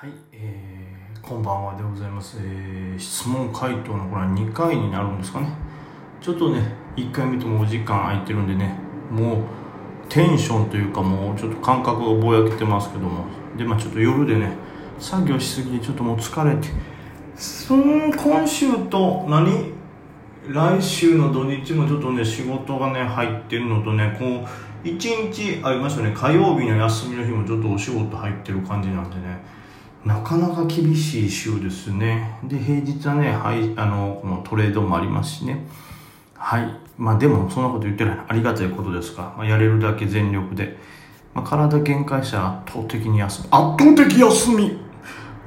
はい、えー、こんばんはでございます、えー、質問回答のこれは2回になるんですかね。ちょっとね1回目ともお時間空いてるんでねもうテンションというかもうちょっと感覚がぼやけてますけども。でまあちょっと夜でね作業しすぎてちょっともう疲れて。そん今週と何？来週の土日もちょっとね仕事がね入ってるのとねこう1日ありましたね。火曜日の休みの日もちょっとお仕事入ってる感じなんでね。なかなか厳しい週ですね。で、平日はね、はい、あの、このトレードもありますしね。はい。まあでも、そんなこと言ってない。ありがたいことですが、まあ、やれるだけ全力で。まあ、体限界者圧倒的に休み、圧倒的休み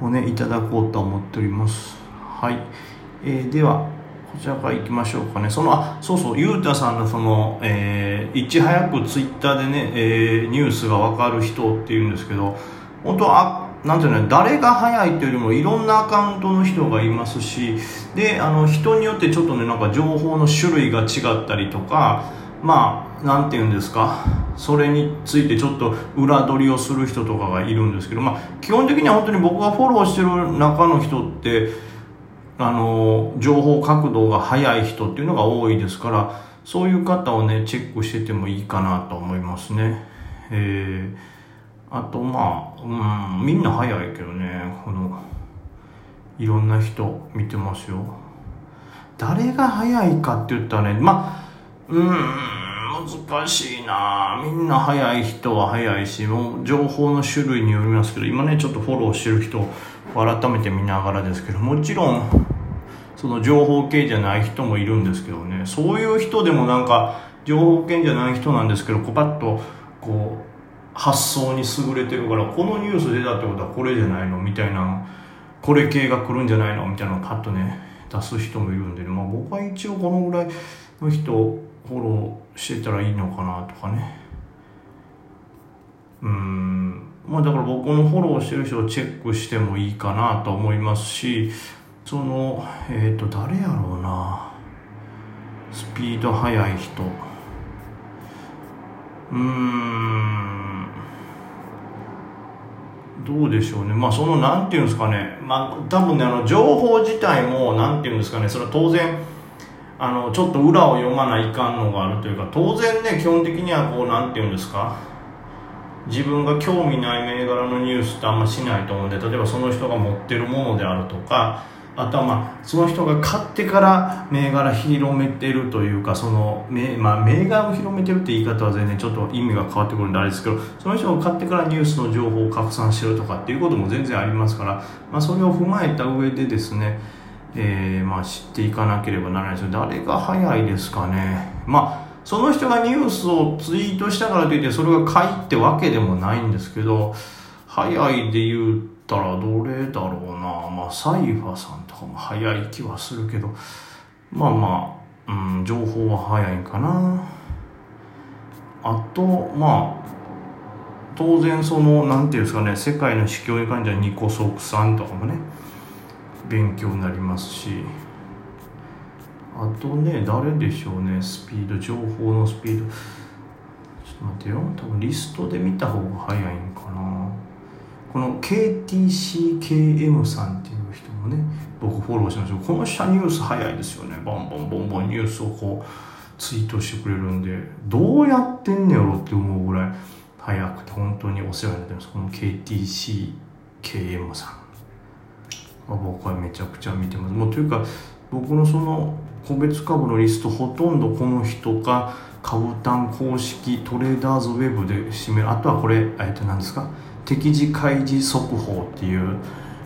をね、いただこうと思っております。はい。えー、では、こちらから行きましょうかね。その、あ、そうそう、ゆうたさんのその、えー、いち早くツイッターでね、えー、ニュースがわかる人っていうんですけど、本当は、なんていうの誰が早いというよりもいろんなアカウントの人がいますしであの人によってちょっとねなんか情報の種類が違ったりとかまあなんていうんですかそれについてちょっと裏取りをする人とかがいるんですけど、まあ、基本的には本当に僕がフォローしてる中の人ってあの情報角度が速い人っていうのが多いですからそういう方をねチェックしててもいいかなと思いますね。えーあとまあ、うん、みんな早いけどねこのいろんな人見てますよ。誰が早いかって言ったらねまあうん難しいな。みんな早い人は早いしもう情報の種類によりますけど今ねちょっとフォローしてる人を改めて見ながらですけどもちろんその情報系じゃない人もいるんですけどね。そういう人でもなんか情報系じゃない人なんですけどこうパッとこう発想に優れてるからこのニュース出たってことはこれじゃないの？みたいなこれ系が来るんじゃないの？みたいなのをパッとね出す人もいるんで、ね、まあ、僕は一応このぐらいの人をフォローしてたらいいのかなとかね。うん。まあだから僕のフォローしてる人をチェックしてもいいかなと思いますしそのえっ、ー、と誰やろうな。スピード速い人。うん。どうでしょうね。まあそのなんていうんですかね。まあ多分ねあの情報自体もなんていうんですかね。それは当然あのちょっと裏を読まないかんのがあるというか当然ね基本的にはこうなんていうんですか。自分が興味ない銘柄のニュースってあんましないと思うんで例えばその人が持ってるものであるとかあとはまあその人が買ってから銘柄広めてるというかその、まあ、銘柄を広めてるって言い方は全然ちょっと意味が変わってくるんであれですけどその人が買ってからニュースの情報を拡散してるとかっていうことも全然ありますから、まあ、それを踏まえた上でですね、えー、まあ知っていかなければならないですけど誰が早いですかね。まあその人がニュースをツイートしたからといってそれが買いってわけでもないんですけど早いで言うったらどれだろうな。まあサイファさんとかも早い気はするけど。まあまあ、うん、情報は早いかな。あとまあ当然そのなんていうんですかね世界の市況に関してはニコソクさんとかもね勉強になりますし。あとね誰でしょうね。スピード情報のスピード。ちょっと待ってよ。多分リストで見た方が早いんかな。この KTCKM さんっていう人もね僕フォローしました。この下ニュース早いですよね。ボンボンボンボンニュースをこうツイートしてくれるんでどうやってんねやろって思うぐらい早くて本当にお世話になってます。この KTCKM さん。僕はめちゃくちゃ見てます。もうというか僕のその個別株のリストほとんどこの人か株単公式トレーダーズウェブで締める。あとはこれえっと何ですか？敵時開示速報っていう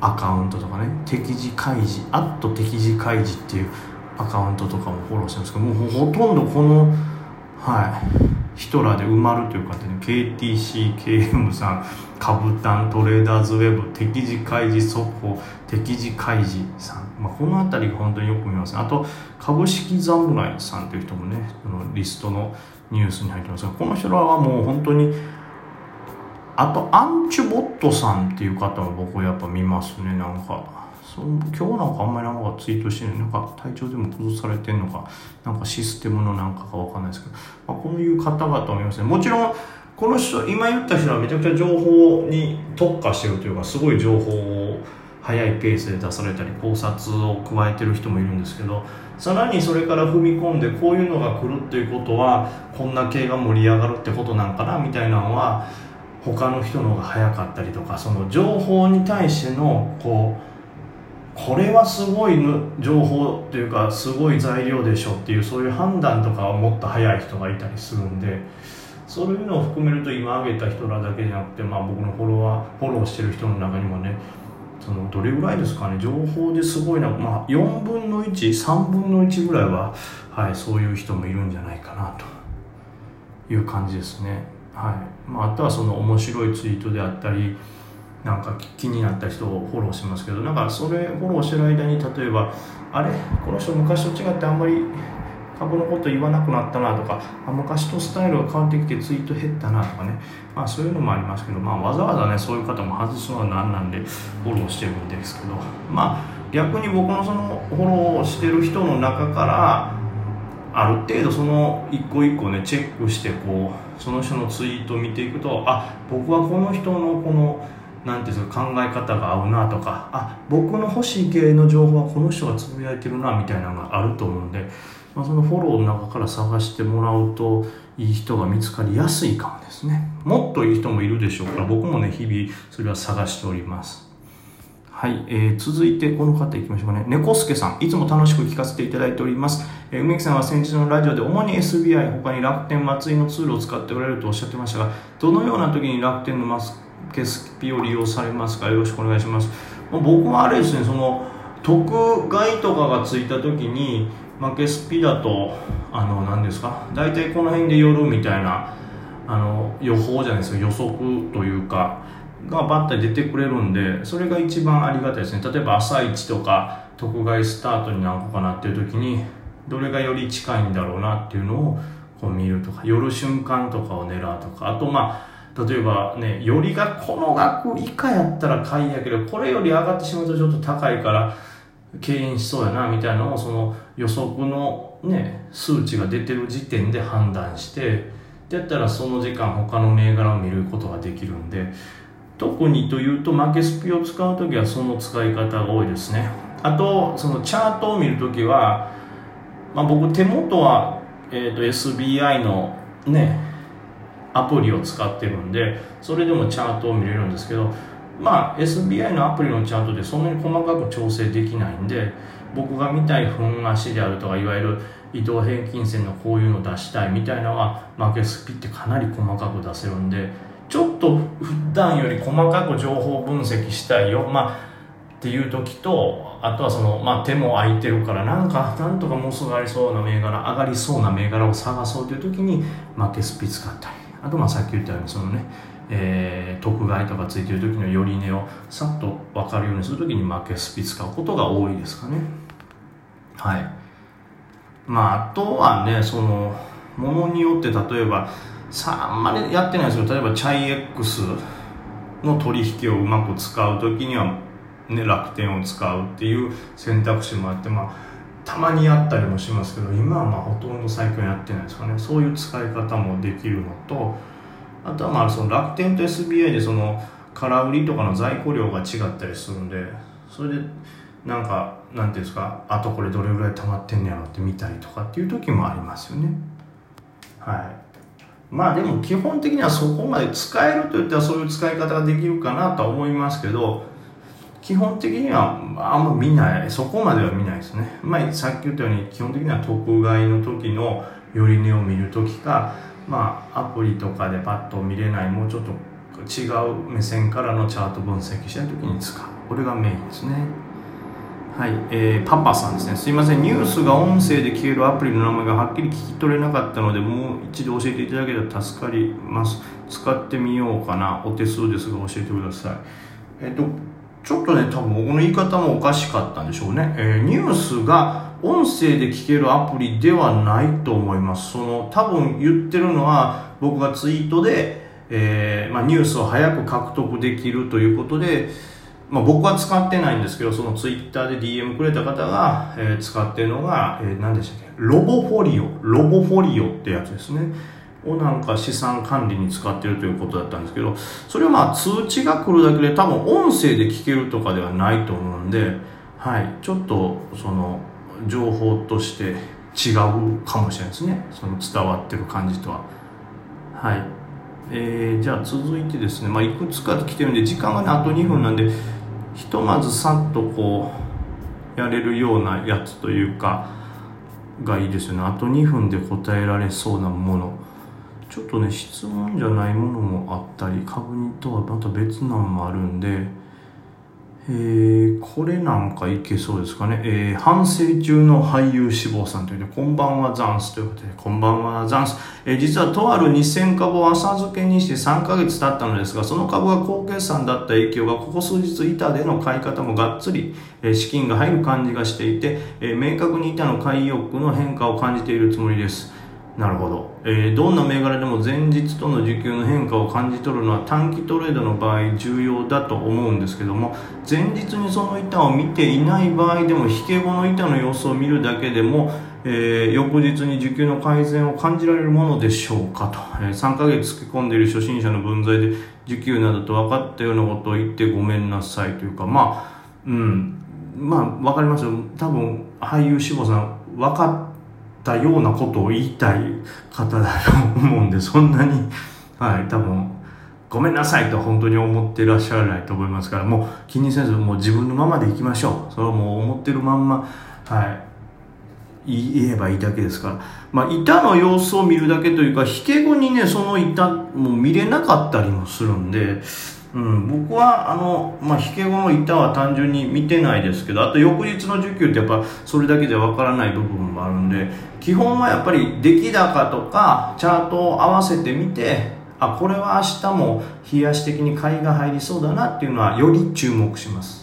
アカウントとかね敵時開示アット敵時開示っていうアカウントとかもフォローしてるんですけどもうほとんどこのはいヒトラーで埋まるというかね KTCKM さん株単トレーダーズウェブ敵時開示速報敵時開示さん、まあ、この辺りが本当によく見ますね。あと株式侍さんという人もねこのリストのニュースに入ってますがこの人らはもう本当にあとアンチュボットさんっていう方も僕やっぱ見ますね。なんかそ今日なんかあんまりなんかツイートしてない。なんか体調でも崩されてんのか。なんかシステムのなんかかわかんないですけど、まあ、こういう方々もいますね。もちろんこの人今言った人はめちゃくちゃ情報に特化してるというかすごい情報を速いペースで出されたり考察を加えてる人もいるんですけどさらにそれから踏み込んでこういうのが来るっていうことはこんな系が盛り上がるってことなんかなみたいなのは他の人の方が早かったりとかその情報に対してのこうこれはすごい情報っていうかすごい材料でしょっていうそういう判断とかはもっと早い人がいたりするんでそういうのを含めると今挙げた人らだけじゃなくて、まあ、僕のフォロワーフォローしてる人の中にもねそのどれぐらいですかね情報ですごいな、まあ、4分の13分の1ぐらいは、はい、そういう人もいるんじゃないかなという感じですね、はい。まあ、あとはその面白いツイートであったりなんか気になった人をフォローしますけどなんかそれフォローしてる間に例えばあれ？この人昔と違ってあんまり株のこと言わなくなったなとかあ昔とスタイルが変わってきてツイート減ったなとかね、まあ、そういうのもありますけど、まあ、わざわざねそういう方も外すのは何なんでフォローしてるんですけど。まあ逆に僕のそのフォローしてる人の中からある程度その一個一個ねチェックしてこうその人のツイートを見ていくとあ僕はこの人のこのなんていうんですか考え方が合うなとかあ僕の欲しい系の情報はこの人がつぶやいてるなみたいなのがあると思うんでまあ、そのフォローの中から探してもらうといい人が見つかりやすいかもですね。もっといい人もいるでしょうから僕もね日々それは探しております。はい、えー、続いてこの方いきましょうかね。猫助さん、いつも楽しく聞かせていただいております。えー、梅木さんは先日のラジオで主に SBI、他に楽天松井のツールを使っておられるとおっしゃってましたが、どのような時に楽天のマスケスピを利用されますか？よろしくお願いします。もう僕はあれですね、その、特外とかがついた時に、負けスピだとあの何ですか？大体この辺で夜みたいなあの予報じゃないですか予測というかがバッタリ出てくれるんでそれが一番ありがたいですね。例えば朝一とか特外スタートに何個かなっていう時にどれがより近いんだろうなっていうのをこう見るとか夜瞬間とかを狙うとか。あとまあ例えばねよりがこの額以下やったら買いやけどこれより上がってしまうとちょっと高いから敬遠しそうやなみたいなのをその予測のね数値が出てる時点で判断してでやったらその時間他の銘柄を見ることができるんで特にというと負けスピを使う時はその使い方が多いですね。あとそのチャートを見る時は、まあ、僕手元は、えーと、SBI のねアプリを使ってるんでそれでもチャートを見れるんですけどまあ SBI のアプリのチャートでそんなに細かく調整できないんで僕が見たい分足であるとかいわゆる移動平均線のこういうの出したいみたいなのは負けスピってかなり細かく出せるんでちょっと普段より細かく情報分析したいよまあっていう時とあとはその、まあ、手も空いてるからなんかなんとかもうすぐありそうな銘柄上がりそうな銘柄を探そうという時に負けスピ使ったり。あとまあさっき言ったようにそのねえー、特外とかついてる時の寄り値をさっと分かるようにする時に負けスピ使うことが多いですかね。はい。まああとはねそのものによって例えばさああんまりやってないですけど例えばチャイ X の取引をうまく使う時には、ね、楽天を使うっていう選択肢もあってまあたまにやったりもしますけど今はまあほとんど最近やってないですかね。そういう使い方もできるのとあとはまあその楽天と SBI でその空売りとかの在庫量が違ったりするんでそれでなんかなんていうんですかあとこれどれぐらい溜まってんねやろって見たりとかっていう時もありますよね。はい。まあでも基本的にはそこまで使えるといったらそういう使い方ができるかなとは思いますけど基本的にはあんま見ないそこまでは見ないですね。まあさっき言ったように基本的には特買の時の寄り値を見る時かまあ、アプリとかでパッと見れないもうちょっと違う目線からのチャート分析した時に使う。これがメインですね。はい、えー、パパさんですね。すいません。ニュースが音声で消えるアプリの名前がはっきり聞き取れなかったのでもう一度教えていただけたら助かります。使ってみようかな。お手数ですが教えてください。えっ、ー、とちょっとね多分僕の言い方もおかしかったんでしょうね、えー、ニュースが音声で聞けるアプリではないと思います。その、多分言ってるのは、僕がツイートで、えー、まあ、ニュースを早く獲得できるということで、まあ、僕は使ってないんですけど、そのツイッターで DM くれた方が、えー、使ってるのが、えー、何でしたっけ？ロボフォリオ。ロボフォリオってやつですね。をなんか資産管理に使ってるということだったんですけどそれはまあ通知が来るだけで多分音声で聞けるとかではないと思うんで、はい、ちょっとその情報として違うかもしれないですね。その伝わってる感じとは。はい。えー、じゃあ続いてですね、まあ、いくつか来てるんで時間がねあと2分なんでひとまずさっとこうやれるようなやつというかがいいですよね。あと2分で答えられそうなもの。ちょっとね質問じゃないものもあったり株にとはまた別なんもあるんでえー、これなんかいけそうですかね。えー、反省中の俳優志望さんというねこんばんはザンスということで、こんばんはザンス。えー、実はとある2000株を浅漬けにして3ヶ月経ったのですが、その株が高決算だった影響がここ数日板での買い方もがっつり、え、資金が入る感じがしていて、え、明確に板の買い欲の変化を感じているつもりです。なるほど、えー、どんな銘柄でも前日との需給の変化を感じ取るのは短期トレードの場合重要だと思うんですけども前日にその板を見ていない場合でも引け後の板の様子を見るだけでも、えー、翌日に需給の改善を感じられるものでしょうかと、えー、3ヶ月突き込んでいる初心者の分際で需給などと分かったようなことを言ってごめんなさいというかまあうん。まあ分かりますよ。多分俳優志望さん分かったようなことを言いたい方だと思うんで、そんなに、はい、多分、ごめんなさいと本当に思ってらっしゃらないと思いますから、もう気にせず、もう自分のままでいきましょう。それはもう思ってるまんま、はい、言えばいいだけですから。まあ、板の様子を見るだけというか、引け後にね、その板も見れなかったりもするんで、うん、僕はあの、まあ、引け後の板は単純に見てないですけどあと翌日の需給ってやっぱそれだけじゃわからない部分もあるんで基本はやっぱり出来高とかチャートを合わせてみてあこれは明日も冷やし的に買いが入りそうだなっていうのはより注目します。